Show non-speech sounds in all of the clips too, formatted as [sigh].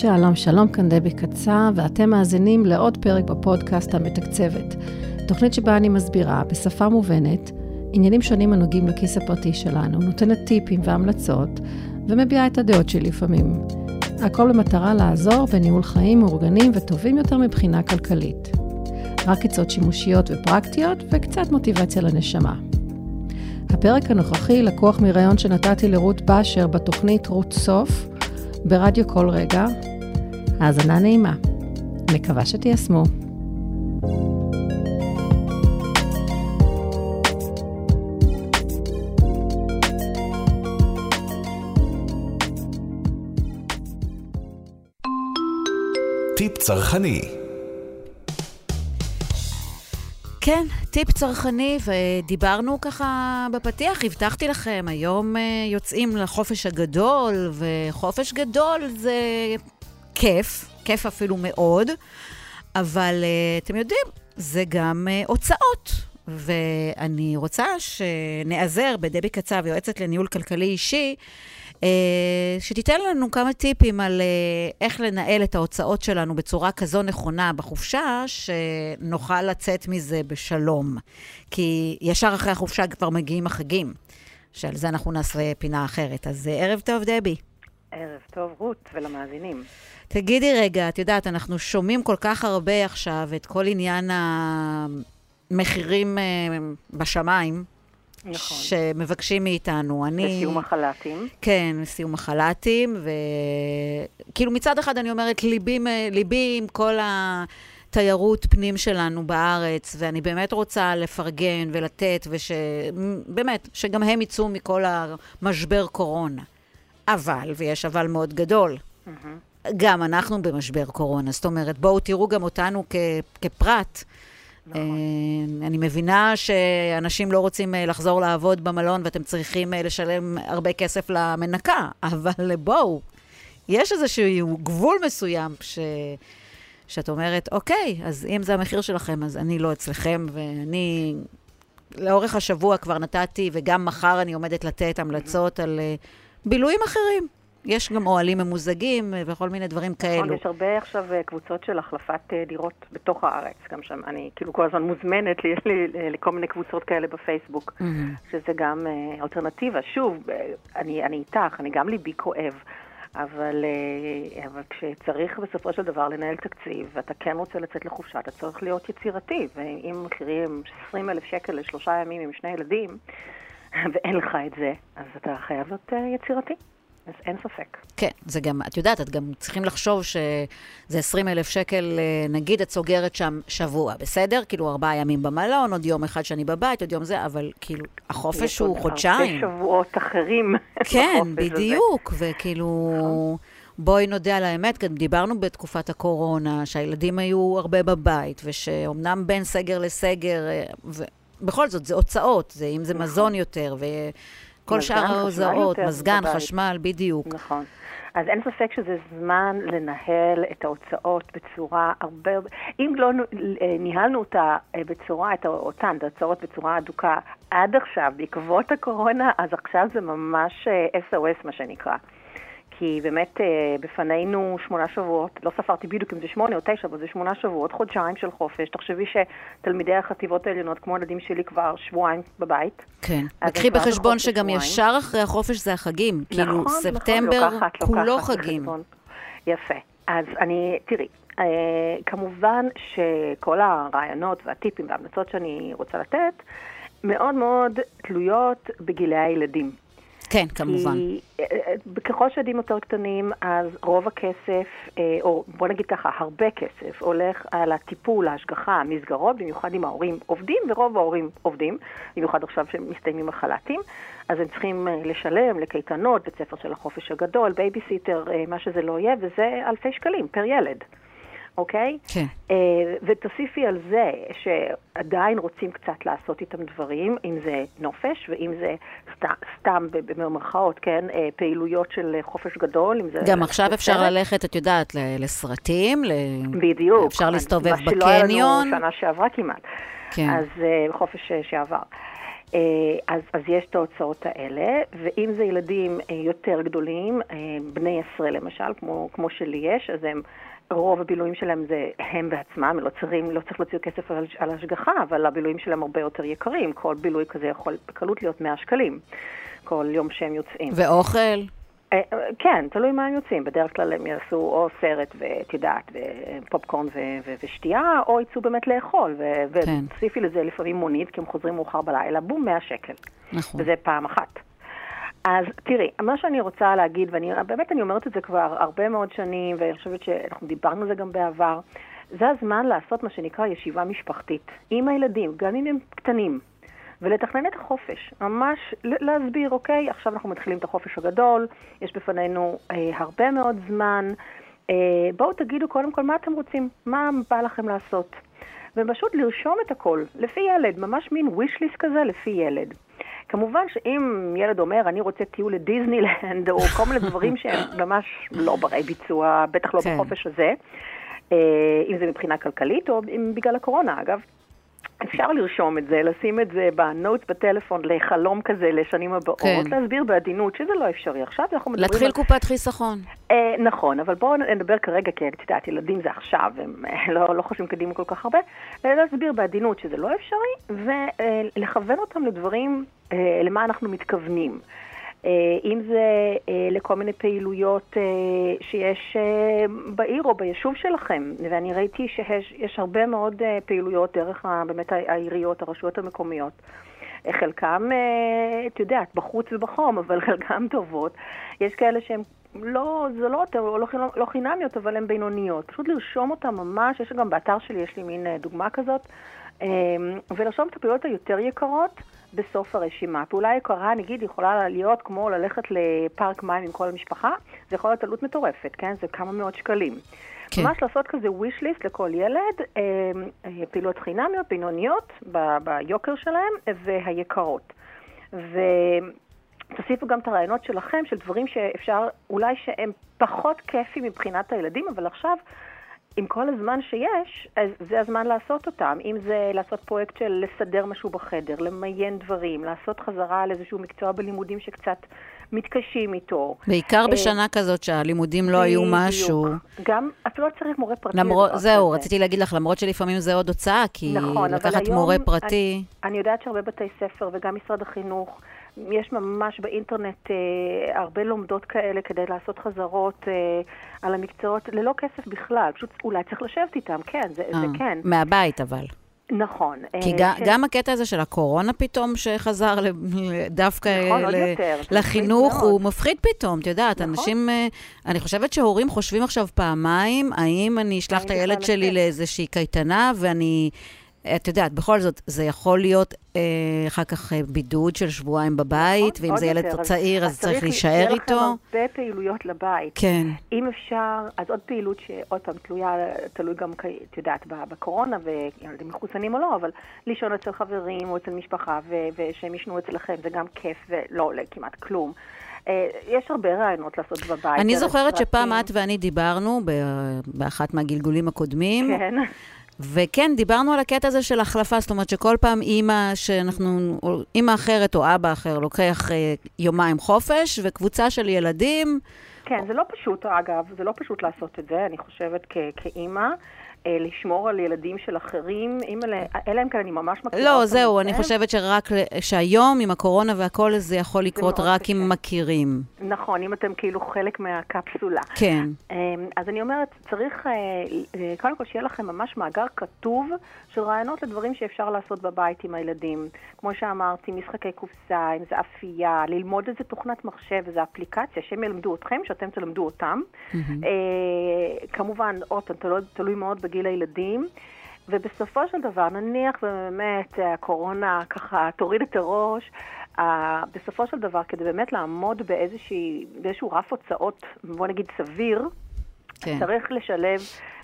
שלום, שלום, כאן דבי קצה, ואתם מאזינים לעוד פרק בפודקאסט המתקצבת. תוכנית שבה אני מסבירה, בשפה מובנת, עניינים שונים הנוגעים לכיס הפרטי שלנו, נותנת טיפים והמלצות, ומביעה את הדעות שלי לפעמים. הכל במטרה לעזור בניהול חיים מאורגנים וטובים יותר מבחינה כלכלית. רק עצות שימושיות ופרקטיות, וקצת מוטיבציה לנשמה. הפרק הנוכחי לקוח מראיון שנתתי לרות באשר בתוכנית רות סוף, ברדיו כל רגע. האזנה נעימה. מקווה שתיישמו. טיפ צרכני כן, טיפ צרכני, ודיברנו ככה בפתיח, הבטחתי לכם, היום אה, יוצאים לחופש הגדול, וחופש גדול זה כיף, כיף אפילו מאוד, אבל אה, אתם יודעים, זה גם אה, הוצאות. ואני רוצה שנעזר בדבי קצב, יועצת לניהול כלכלי אישי, אה, שתיתן לנו כמה טיפים על איך לנהל את ההוצאות שלנו בצורה כזו נכונה בחופשה, שנוכל לצאת מזה בשלום. כי ישר אחרי החופשה כבר מגיעים החגים, שעל זה אנחנו נעשה פינה אחרת. אז ערב טוב, דבי. ערב טוב, רות, ולמאזינים. תגידי רגע, את יודעת, אנחנו שומעים כל כך הרבה עכשיו את כל עניין המחירים בשמיים. נכון. שמבקשים מאיתנו. אני... לסיום החל"תים. כן, לסיום החל"תים, וכאילו מצד אחד אני אומרת, ליבי, ליבי עם כל התיירות פנים שלנו בארץ, ואני באמת רוצה לפרגן ולתת, ושבאמת, שגם הם יצאו מכל המשבר קורונה. אבל, ויש אבל מאוד גדול, mm-hmm. גם אנחנו במשבר קורונה. זאת אומרת, בואו תראו גם אותנו כ- כפרט. נכון. אה, אני מבינה שאנשים לא רוצים אה, לחזור לעבוד במלון ואתם צריכים אה, לשלם הרבה כסף למנקה, [laughs] אבל בואו, יש איזשהו גבול מסוים ש... שאת אומרת, אוקיי, אז אם זה המחיר שלכם, אז אני לא אצלכם, ואני לאורך השבוע כבר נתתי, וגם מחר אני עומדת לתת המלצות על בילויים אחרים. יש גם אוהלים ממוזגים אה, וכל מיני דברים נכון, כאלו. נכון, יש הרבה עכשיו אה, קבוצות של החלפת אה, דירות בתוך הארץ. גם שם, אני כאילו כל הזמן מוזמנת, יש [laughs] לי לכל מיני קבוצות כאלה בפייסבוק, mm-hmm. שזה גם אלטרנטיבה. שוב, אני, אני איתך, אני גם ליבי כואב. אבל, אבל כשצריך בסופו של דבר לנהל תקציב, ואתה כן רוצה לצאת לחופשה, אתה צריך להיות יצירתי. ואם מחירים 20 אלף שקל לשלושה ימים עם שני ילדים, [laughs] ואין לך את זה, אז אתה חייב להיות יצירתי. אז אין ספק. כן, זה גם, את יודעת, את גם צריכים לחשוב שזה 20 אלף שקל, אה, נגיד את סוגרת שם שבוע, בסדר? כאילו ארבעה ימים במלון, עוד יום אחד שאני בבית, עוד יום זה, אבל כאילו, החופש הוא חודשיים. יש הרבה שבועות אחרים. [laughs] כן, בדיוק, הזה. וכאילו... נכון. בואי נודה על האמת, גם דיברנו בתקופת הקורונה, שהילדים היו הרבה בבית, ושאומנם בין סגר לסגר, אה, ובכל זאת, זה הוצאות, זה, אם זה נכון. מזון יותר, ו... כל שאר ההוזעות, מזגן, חשמל, בדיוק. נכון. אז אין ספק שזה זמן לנהל את ההוצאות בצורה הרבה... אם לא אה, ניהלנו אותה אה, בצורה, את אותן, את ההוצאות בצורה אדוקה עד עכשיו, בעקבות הקורונה, אז עכשיו זה ממש SOS, אה, מה שנקרא. כי באמת אה, בפנינו שמונה שבועות, לא ספרתי בדיוק אם זה שמונה או תשע, אבל זה שמונה שבועות, חודשיים של חופש. תחשבי שתלמידי החטיבות העליונות, כמו הילדים שלי, כבר שבועיים בבית. כן. וקחי בחשבון שגם שבועיים. ישר אחרי החופש זה החגים. נכון, כאילו, נכון, ספטמבר לוקחת, כולו לוקחת חגים. בחשבון. יפה. אז אני, תראי, אה, כמובן שכל הרעיונות והטיפים וההמלצות שאני רוצה לתת, מאוד מאוד תלויות בגילי הילדים. כן, כמובן. כי אה, אה, ככל שהילדים יותר קטנים, אז רוב הכסף, אה, או בוא נגיד ככה, הרבה כסף, הולך על הטיפול, ההשגחה, המסגרות, במיוחד אם ההורים עובדים, ורוב ההורים עובדים, במיוחד עכשיו שהם מסתיימים החל"תים, אז הם צריכים לשלם לקייטנות, בית ספר של החופש הגדול, בייביסיטר, מה שזה לא יהיה, וזה אלפי שקלים per ילד. אוקיי? כן. Uh, ותוסיפי על זה שעדיין רוצים קצת לעשות איתם דברים, אם זה נופש ואם זה סת, סתם במרכאות, כן, uh, פעילויות של חופש גדול, אם זה... גם עכשיו אפשר סרט. ללכת, את יודעת, לסרטים, ל... בדיוק. אפשר להסתובב בקניון. מה שלא היה לנו שנה שעברה כמעט. כן. אז uh, חופש שעבר. אז, אז יש את ההוצאות האלה, ואם זה ילדים יותר גדולים, בני עשרה למשל, כמו, כמו שלי יש, אז הם... רוב הבילויים שלהם זה הם בעצמם, לא, צריכים, לא צריך להוציא כסף על, על השגחה, אבל הבילויים שלהם הרבה יותר יקרים. כל בילוי כזה יכול בקלות להיות 100 שקלים, כל יום שהם יוצאים. ואוכל? אה, כן, תלוי מה הם יוצאים. בדרך כלל הם יעשו או סרט, ואת יודעת, ופופקורן ושתייה, או יצאו באמת לאכול. כן. ותוסיפי לזה לפעמים מונית, כי הם חוזרים מאוחר בלילה, בום, 100 שקל. נכון. וזה פעם אחת. אז תראי, מה שאני רוצה להגיד, ובאמת אני אומרת את זה כבר הרבה מאוד שנים, ואני חושבת שאנחנו דיברנו על זה גם בעבר, זה הזמן לעשות מה שנקרא ישיבה משפחתית, עם הילדים, גם אם הם קטנים, ולתכנן את החופש. ממש להסביר, אוקיי, עכשיו אנחנו מתחילים את החופש הגדול, יש בפנינו אה, הרבה מאוד זמן, אה, בואו תגידו קודם כל מה אתם רוצים, מה בא לכם לעשות. ופשוט לרשום את הכל, לפי ילד, ממש מין wish list כזה לפי ילד. כמובן שאם ילד אומר, אני רוצה טיול לדיסנילנד, או כל מיני דברים שהם ממש לא ברי ביצוע, בטח לא כן. בחופש הזה, אה, אם זה מבחינה כלכלית או אם בגלל הקורונה, אגב. אפשר לרשום את זה, לשים את זה בנוטס בטלפון לחלום כזה לשנים הבאות, כן. להסביר בעדינות שזה לא אפשרי. עכשיו אנחנו מדברים... להתחיל על... קופת חיסכון. אה, נכון, אבל בואו נדבר כרגע, כי את יודעת, ילדים זה עכשיו, הם אה, לא, לא חושבים קדימה כל כך הרבה, להסביר בעדינות שזה לא אפשרי, ולכוון אותם לדברים, אה, למה אנחנו מתכוונים. אה, אם זה אה, לכל מיני פעילויות אה, שיש בעיר או ביישוב שלכם, ואני ראיתי שיש הרבה מאוד פעילויות דרך באמת העיריות, הרשויות המקומיות. חלקם, את יודעת, בחוץ ובחום, אבל חלקם טובות. יש כאלה שהן לא זולות או לא, לא, לא חינמיות, אבל הן בינוניות. פשוט לרשום אותן ממש, יש גם באתר שלי, יש לי מין דוגמה כזאת, ולרשום את הפעילויות היותר יקרות. בסוף הרשימה. פעולה יקרה, נגיד, יכולה להיות כמו ללכת לפארק מים עם כל המשפחה, זה יכול להיות עלות מטורפת, כן? זה כמה מאות שקלים. כן. ממש לעשות כזה wish list לכל ילד, אה, אה, פעילות חינמיות, בינוניות, ב- ביוקר שלהם, והיקרות. ותוסיפו גם את הרעיונות שלכם, של דברים שאפשר, אולי שהם פחות כיפים מבחינת הילדים, אבל עכשיו עם כל הזמן שיש, אז זה הזמן לעשות אותם. אם זה לעשות פרויקט של לסדר משהו בחדר, למיין דברים, לעשות חזרה על איזשהו מקצוע בלימודים שקצת מתקשים איתו. בעיקר אה, בשנה כזאת שהלימודים לא היו משהו. גם, אפילו לא צריך מורה פרטי. למרות, זהו, רציתי להגיד לך, למרות שלפעמים זה עוד הוצאה, כי נכון, לקחת מורה פרטי... אני, אני יודעת שהרבה בתי ספר וגם משרד החינוך, יש ממש באינטרנט אה, הרבה לומדות כאלה כדי לעשות חזרות אה, על המקצועות ללא כסף בכלל. פשוט אולי צריך לשבת איתם, כן, זה, אה, זה כן. מהבית אבל. נכון. כי אה, ש... גם הקטע הזה של הקורונה פתאום, שחזר דווקא נכון, ל... לחינוך, הוא מפחיד פתאום, את יודעת, נכון. אנשים, אה, אני חושבת שהורים חושבים עכשיו פעמיים, האם אני אשלח את הילד שלי לאיזושהי קייטנה, ואני... את יודעת, בכל זאת, זה יכול להיות אה, אחר כך אה, בידוד של שבועיים בבית, נכון, ואם זה ילד יותר, צעיר, אז, אז צריך להישאר איתו. צריך הרבה פעילויות לבית. כן. אם אפשר, אז עוד פעילות שעוד פעם תלויה, תלוי גם, את יודעת, בקורונה, וילדים מחוסנים או לא, אבל לישון אצל חברים או אצל משפחה, ו- ושהם ישנו אצלכם, זה גם כיף ולא עולה כמעט כלום. אה, יש הרבה רעיונות לעשות בבית. אני זוכרת שפעם את ואני דיברנו באחת מהגלגולים הקודמים. כן. וכן, דיברנו על הקטע הזה של החלפה, זאת אומרת שכל פעם אימא שאנחנו, אימא אחרת או אבא אחר לוקח אה, יומיים חופש, וקבוצה של ילדים... כן, זה לא פשוט, אגב, זה לא פשוט לעשות את זה, אני חושבת כאימא. אה, לשמור על ילדים של אחרים, אלא אם כן אני ממש מכירה לא, אותם. לא, זהו, אני חושבת שרק, שהיום עם הקורונה והכל זה יכול לקרות רק קשה. אם מכירים. נכון, אם אתם כאילו חלק מהקפסולה. כן. אמ, אז אני אומרת, צריך, אה, אה, קודם כל שיהיה לכם ממש מאגר כתוב של רעיונות לדברים שאפשר לעשות בבית עם הילדים. כמו שאמרתי, משחקי קופסה, אם זה אפייה, ללמוד איזה תוכנת מחשב, איזה אפליקציה, שהם ילמדו אתכם, שאתם תלמדו אותם. Mm-hmm. כמובן, עוד תלוי מאוד בגיל. הילדים. ובסופו של דבר, נניח ובאמת הקורונה ככה תוריד את הראש, uh, בסופו של דבר, כדי באמת לעמוד באיזשהו רף הוצאות, בוא נגיד סביר, כן. צריך לשלב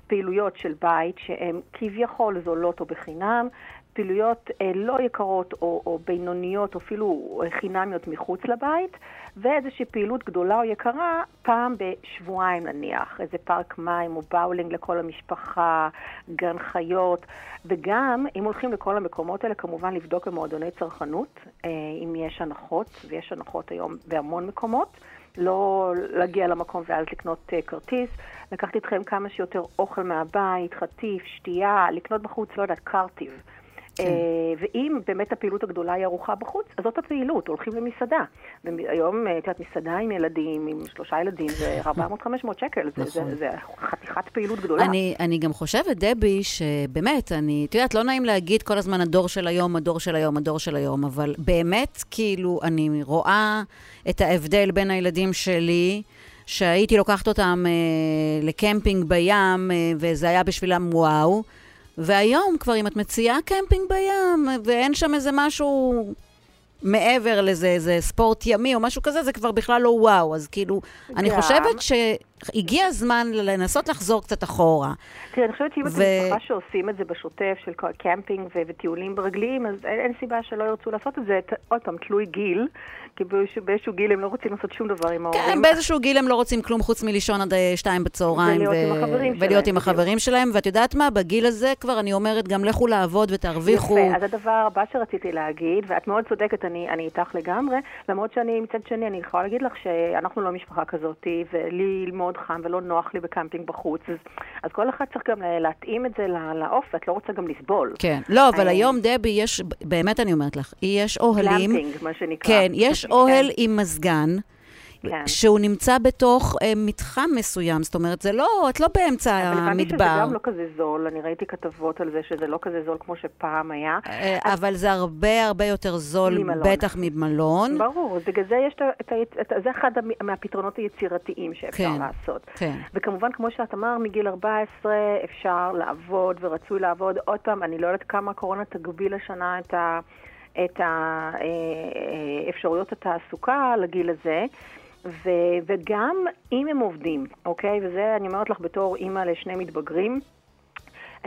פעילויות של בית שהן כביכול זולות או בחינם, פעילויות אה, לא יקרות או, או בינוניות, או אפילו חינמיות מחוץ לבית, ואיזושהי פעילות גדולה או יקרה פעם בשבועיים נניח, איזה פארק מים או באולינג לכל המשפחה, גן חיות, וגם אם הולכים לכל המקומות האלה, כמובן לבדוק במועדוני צרכנות, אה, אם יש הנחות, ויש הנחות היום בהמון מקומות. לא להגיע למקום ואז לקנות uh, כרטיס, לקחת איתכם כמה שיותר אוכל מהבית, חטיף, שתייה, לקנות בחוץ, לא יודעת, קרטיב. כן. אה, ואם באמת הפעילות הגדולה היא ארוחה בחוץ, אז זאת הפעילות, הולכים למסעדה. והיום, אה, את יודעת, מסעדה עם ילדים, עם שלושה ילדים, זה [laughs] 400-500 שקל, זה, זה, נכון. זה חתיכת פעילות גדולה. אני, אני גם חושבת, דבי, שבאמת, אני, את יודעת, לא נעים להגיד כל הזמן הדור של היום, הדור של היום, הדור של היום, אבל באמת, כאילו, אני רואה את ההבדל בין הילדים שלי, שהייתי לוקחת אותם אה, לקמפינג בים, אה, וזה היה בשבילם וואו. והיום כבר אם את מציעה קמפינג בים, ואין שם איזה משהו מעבר לזה, איזה ספורט ימי או משהו כזה, זה כבר בכלל לא וואו. אז כאילו, גם. אני חושבת שהגיע הזמן לנסות לחזור קצת אחורה. תראה, אני חושבת שאם ו... אתם משפחה שעושים את זה בשוטף, של קמפינג וטיולים ברגליים, אז אין, אין סיבה שלא ירצו לעשות את זה, עוד פעם, תלוי גיל. כי באיזשהו גיל הם לא רוצים לעשות שום דבר עם ההורים. כן, באיזשהו גיל הם לא רוצים כלום חוץ מלישון עד אה, שתיים בצהריים. ולהיות ו... עם החברים שלהם. ולהיות עם החברים שלהם, ואת יודעת מה? בגיל הזה כבר אני אומרת, גם לכו לעבוד ותרוויחו. יפה, אז הדבר הבא שרציתי להגיד, ואת מאוד צודקת, אני, אני איתך לגמרי, למרות שאני מצד שני, אני יכולה להגיד לך שאנחנו לא משפחה כזאת, ולי מאוד חם ולא נוח לי בקמפינג בחוץ, אז, אז כל אחד צריך גם להתאים את זה אליו, ואת לא רוצה גם לסבול. כן, לא, אבל אה, היום, דבי, יש, באמת אני אומרת לך, יש אוהלים. גלמפינג, מה שנקרא. כן, יש [laughs] אוהל כן. עם מזגן. כן. שהוא נמצא בתוך אה, מתחם מסוים, זאת אומרת, זה לא, את לא באמצע אבל המדבר. אבל הבנתי שזה גם לא כזה זול, אני ראיתי כתבות על זה שזה לא כזה זול כמו שפעם היה. אה, אז... אבל זה הרבה הרבה יותר זול, ממלון. בטח ממלון. ברור, בגלל זה יש את, את, את, זה אחד מהפתרונות היצירתיים שאפשר כן, לעשות. כן. וכמובן, כמו שאת אמרת, מגיל 14 אפשר לעבוד ורצוי לעבוד. עוד פעם, אני לא יודעת כמה הקורונה תגביל השנה את ה... את האפשרויות התעסוקה לגיל הזה. ו, וגם אם הם עובדים, אוקיי? וזה אני אומרת לך בתור אימא לשני מתבגרים. Uh,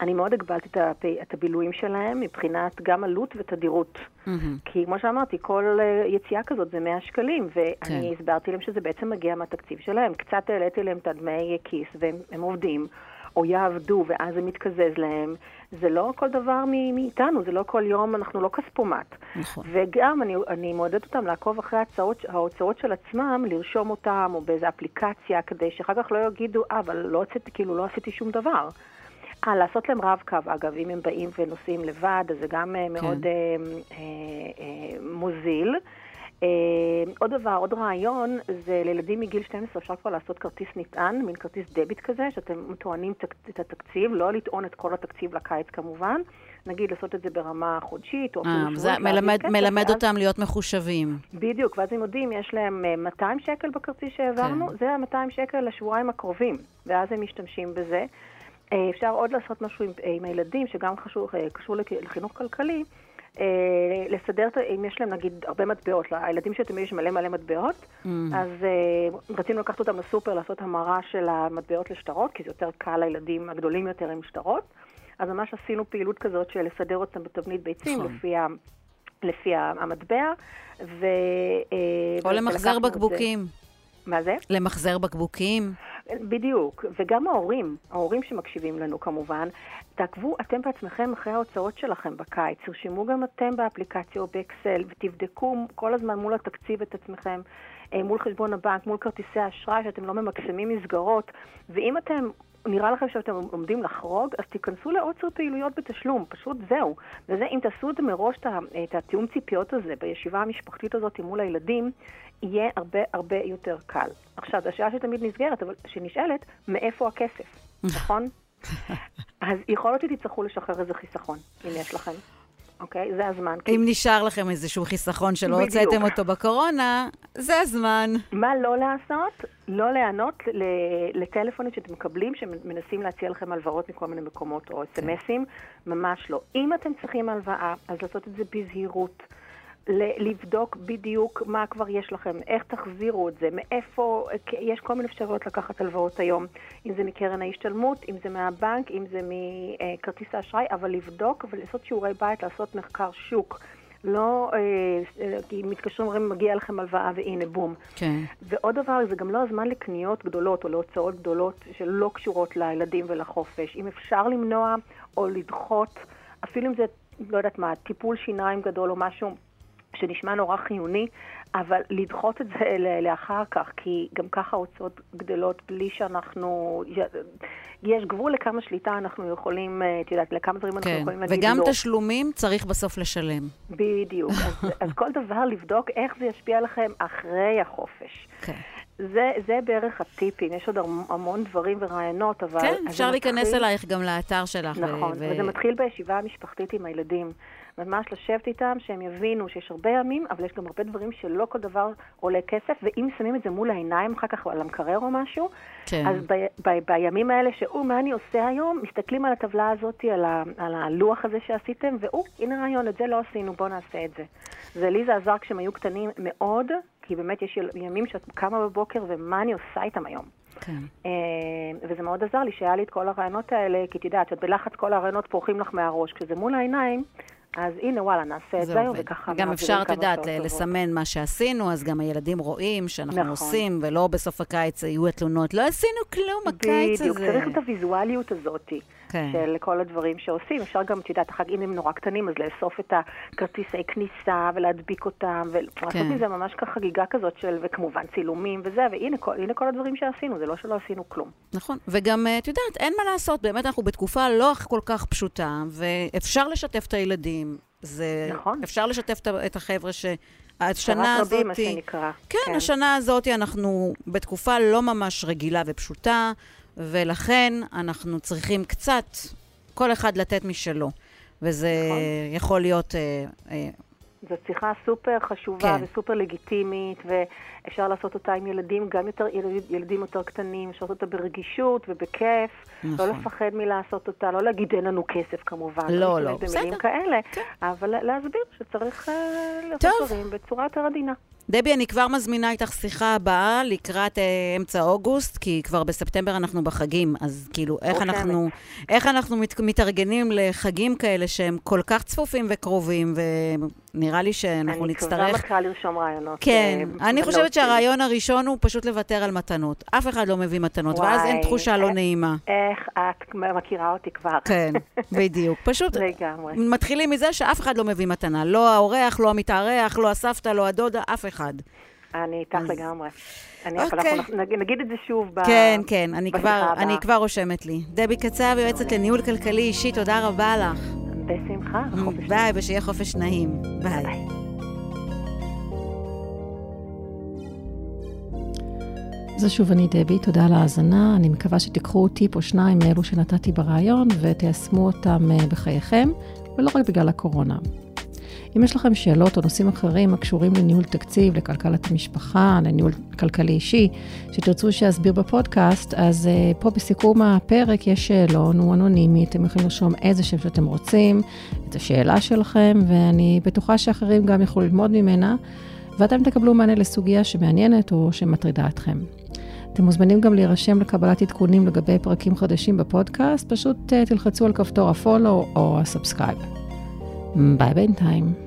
אני מאוד הגבלתי את, הפ... את הבילויים שלהם מבחינת גם עלות ותדירות. Mm-hmm. כי כמו שאמרתי, כל uh, יציאה כזאת זה 100 שקלים, ואני כן. הסברתי להם שזה בעצם מגיע מהתקציב שלהם. קצת העליתי להם את הדמי כיס, והם עובדים. או יעבדו ואז זה מתקזז להם. זה לא כל דבר מאיתנו, זה לא כל יום, אנחנו לא כספומט. נכון. וגם אני, אני מעודדת אותם לעקוב אחרי ההצעות, ההוצאות של עצמם, לרשום אותם, או באיזו אפליקציה, כדי שאחר כך לא יגידו, אה, אבל לא עשיתי, כאילו, לא עשיתי שום דבר. אה, לעשות להם רב-קו, אגב, אם הם באים ונוסעים לבד, אז זה גם אה, כן. מאוד אה, אה, אה, מוזיל. Uh, עוד דבר, עוד רעיון, זה לילדים מגיל 12 אפשר כבר לעשות כרטיס נטען, מין כרטיס דביט כזה, שאתם טוענים את התקציב, לא לטעון את כל התקציב לקיץ כמובן, נגיד לעשות את זה ברמה חודשית, או אפילו שבועית. מלמד, מלמד ואז, אותם להיות מחושבים. בדיוק, ואז הם יודעים, יש להם 200 שקל בכרטיס שהעברנו, כן. זה ה-200 שקל לשבועיים הקרובים, ואז הם משתמשים בזה. אה, אפשר עוד לעשות משהו עם, עם הילדים, שגם חשוב, קשור לחינוך כלכלי. אה, לסדר, אם יש להם נגיד הרבה מטבעות, לילדים שתמיד יש מלא מלא מטבעות, mm. אז אה, רצינו לקחת אותם לסופר לעשות המרה של המטבעות לשטרות, כי זה יותר קל לילדים הגדולים יותר עם שטרות. אז ממש עשינו פעילות כזאת של לסדר אותם בתבנית ביצים נכון. לפי, ה, לפי המטבע. ו, אה, או למחזר בקבוקים. זה. מה זה? למחזר בקבוקים. בדיוק, וגם ההורים, ההורים שמקשיבים לנו כמובן, תעקבו אתם בעצמכם אחרי ההוצאות שלכם בקיץ, תרשמו גם אתם באפליקציה או באקסל ותבדקו כל הזמן מול התקציב את עצמכם, אה, מול חשבון הבנק, מול כרטיסי האשראי, שאתם לא ממקסמים מסגרות, ואם אתם נראה לכם שאתם עומדים לחרוג, אז תיכנסו לעוצר פעילויות בתשלום, פשוט זהו. וזה, אם תעשו את זה מראש, את התיאום ציפיות הזה, בישיבה המשפחתית הזאת מול הילדים, יהיה הרבה הרבה יותר קל. עכשיו, זו השאלה שתמיד נסגרת, אבל שנשאלת, מאיפה הכסף, [laughs] נכון? אז יכול להיות שתצטרכו לשחרר איזה חיסכון, אם יש לכם. אוקיי? זה הזמן. אם כי... נשאר לכם איזשהו חיסכון שלא הוצאתם אותו בקורונה, זה הזמן. מה לא לעשות? לא להיענות לטלפונים שאתם מקבלים, שמנסים להציע לכם הלוואות מכל מיני מקומות, או אס.אם.אסים, ממש לא. אם אתם צריכים הלוואה, אז לעשות את זה בזהירות. לבדוק בדיוק מה כבר יש לכם, איך תחזירו את זה, מאיפה, יש כל מיני אפשרויות לקחת הלוואות היום, אם זה מקרן ההשתלמות, אם זה מהבנק, אם זה מכרטיס האשראי, אבל לבדוק ולעשות שיעורי בית, לעשות מחקר שוק. לא, אה, אה, כי מתקשרים אומרים, מגיע לכם הלוואה והנה, בום. כן. ועוד דבר, זה גם לא הזמן לקניות גדולות או להוצאות גדולות שלא קשורות לילדים ולחופש. אם אפשר למנוע או לדחות, אפילו אם זה, לא יודעת מה, טיפול שיניים גדול או משהו שנשמע נורא חיוני, אבל לדחות את זה לאחר כך, כי גם ככה ההוצאות גדלות בלי שאנחנו... יש גבול לכמה שליטה אנחנו יכולים, אה, את יודעת, לכמה דברים אנחנו כן. יכולים להגיד וגם לא. תשלומים צריך בסוף לשלם. בדיוק. אז, [laughs] אז כל דבר לבדוק איך זה ישפיע לכם אחרי החופש. כן. זה, זה בערך הטיפים, יש עוד המון דברים ורעיונות, אבל... כן, אפשר להיכנס מתחיל- אלייך גם לאתר שלך. נכון, ו- וזה מתחיל בישיבה המשפחתית עם הילדים. ממש לשבת איתם, שהם יבינו שיש הרבה ימים, אבל יש גם הרבה דברים שלא כל דבר עולה כסף, ואם שמים את זה מול העיניים אחר כך על המקרר או משהו, כן. אז ב- ב- בימים האלה, שאו, מה אני עושה היום? מסתכלים על הטבלה הזאת, על, ה- על הלוח הזה שעשיתם, ואו, הנה רעיון, את זה לא עשינו, בואו נעשה את זה. ולי זה עזר כשהם היו קטנים מאוד, כי באמת יש ימים שאת קמה בבוקר, ומה אני עושה איתם היום? כן. אה, וזה מאוד עזר לי שהיה לי את כל הרעיונות האלה, כי את יודעת, שאת בלחץ כל הרעיונות פורחים לך מהראש. כשזה מול העיניים, אז הנה, וואלה, נעשה את זה זה. וככה גם אפשר, את יודעת. לסמן מה שעשינו, אז גם הילדים רואים שאנחנו נכון. עושים, ולא בסוף הקיץ יהיו התלונות, לא עשינו כלום הקיץ הזה. בדיוק, צריך את הוויזואליות הזאת. כן. של כל הדברים שעושים. אפשר גם, את יודעת, כך, אם הם נורא קטנים, אז לאסוף את הכרטיסי כניסה ולהדביק אותם, ולעשות כן. מזה ממש חגיגה כזאת של, וכמובן צילומים וזה, והנה כל, כל הדברים שעשינו, זה לא שלא עשינו כלום. נכון, וגם, אה, את יודעת, אין מה לעשות, באמת אנחנו בתקופה לא כל כך פשוטה, ואפשר לשתף את הילדים. זה... נכון. אפשר לשתף את החבר'ה ש... השנה צרת הזאת... רבים, מה שנקרא. כן, השנה הזאת אנחנו בתקופה לא ממש רגילה ופשוטה, ולכן אנחנו צריכים קצת, כל אחד לתת משלו. וזה נכון. יכול להיות... אה, אה, זו שיחה סופר חשובה כן. וסופר לגיטימית, ואפשר לעשות אותה עם ילדים, גם יותר, ילד- ילדים יותר קטנים, אפשר לעשות אותה ברגישות ובכיף, נכון. לא לפחד מלעשות אותה, לא להגיד אין לנו כסף כמובן, לא, לא, בסדר. כאלה, כן. אבל להסביר שצריך אה, לעשות. דברים בצורה יותר עדינה. דבי, אני כבר מזמינה איתך שיחה הבאה לקראת אה, אמצע אוגוסט, כי כבר בספטמבר אנחנו בחגים, אז כאילו, איך רושמת. אנחנו, איך אנחנו מת, מתארגנים לחגים כאלה שהם כל כך צפופים וקרובים, ונראה לי שאנחנו אני כבר נצטרך... מתחילה לרשום רעיונות. כן, אה, אני חושבת שלי. שהרעיון הראשון הוא פשוט לוותר על מתנות. אף אחד לא מביא מתנות, ואז אין וואי, תחושה לא אה, נעימה. איך את מכירה אותי כבר. כן, [laughs] בדיוק. פשוט. מתחילים מזה שאף אחד לא מביא מתנה. לא האורח, לא המתארח, לא הסבתא, לא הדודה, אף אחד. אני איתך אז- לגמרי. אני אוקיי. אנחנו נג- נגיד את זה שוב ב- כן, כן, אני כבר, הבאה. אני כבר רושמת לי. דבי קצב, יועצת לניהול כלכלי אישי, תודה רבה לך. בשמחה, חופש, ביי, ושיהיה חופש נעים. ביי. ביי. אז שוב אני דבי, תודה על ההאזנה. אני מקווה שתיקחו טיפ או שניים מאלו שנתתי ברעיון ותיישמו אותם אה, בחייכם, ולא רק בגלל הקורונה. אם יש לכם שאלות או נושאים אחרים הקשורים לניהול תקציב, לכלכלת המשפחה, לניהול כלכלי אישי, שתרצו שאסביר בפודקאסט, אז uh, פה בסיכום הפרק יש שאלון, הוא אנונימי, אתם יכולים לרשום איזה שם שאתם רוצים, את השאלה שלכם, ואני בטוחה שאחרים גם יוכלו ללמוד ממנה, ואתם תקבלו מענה לסוגיה שמעניינת או שמטרידה אתכם. אתם מוזמנים גם להירשם לקבלת עדכונים לגבי פרקים חדשים בפודקאסט, פשוט uh, תלחצו על כפתור ה follow או ה subscribe. ביי בינתיים.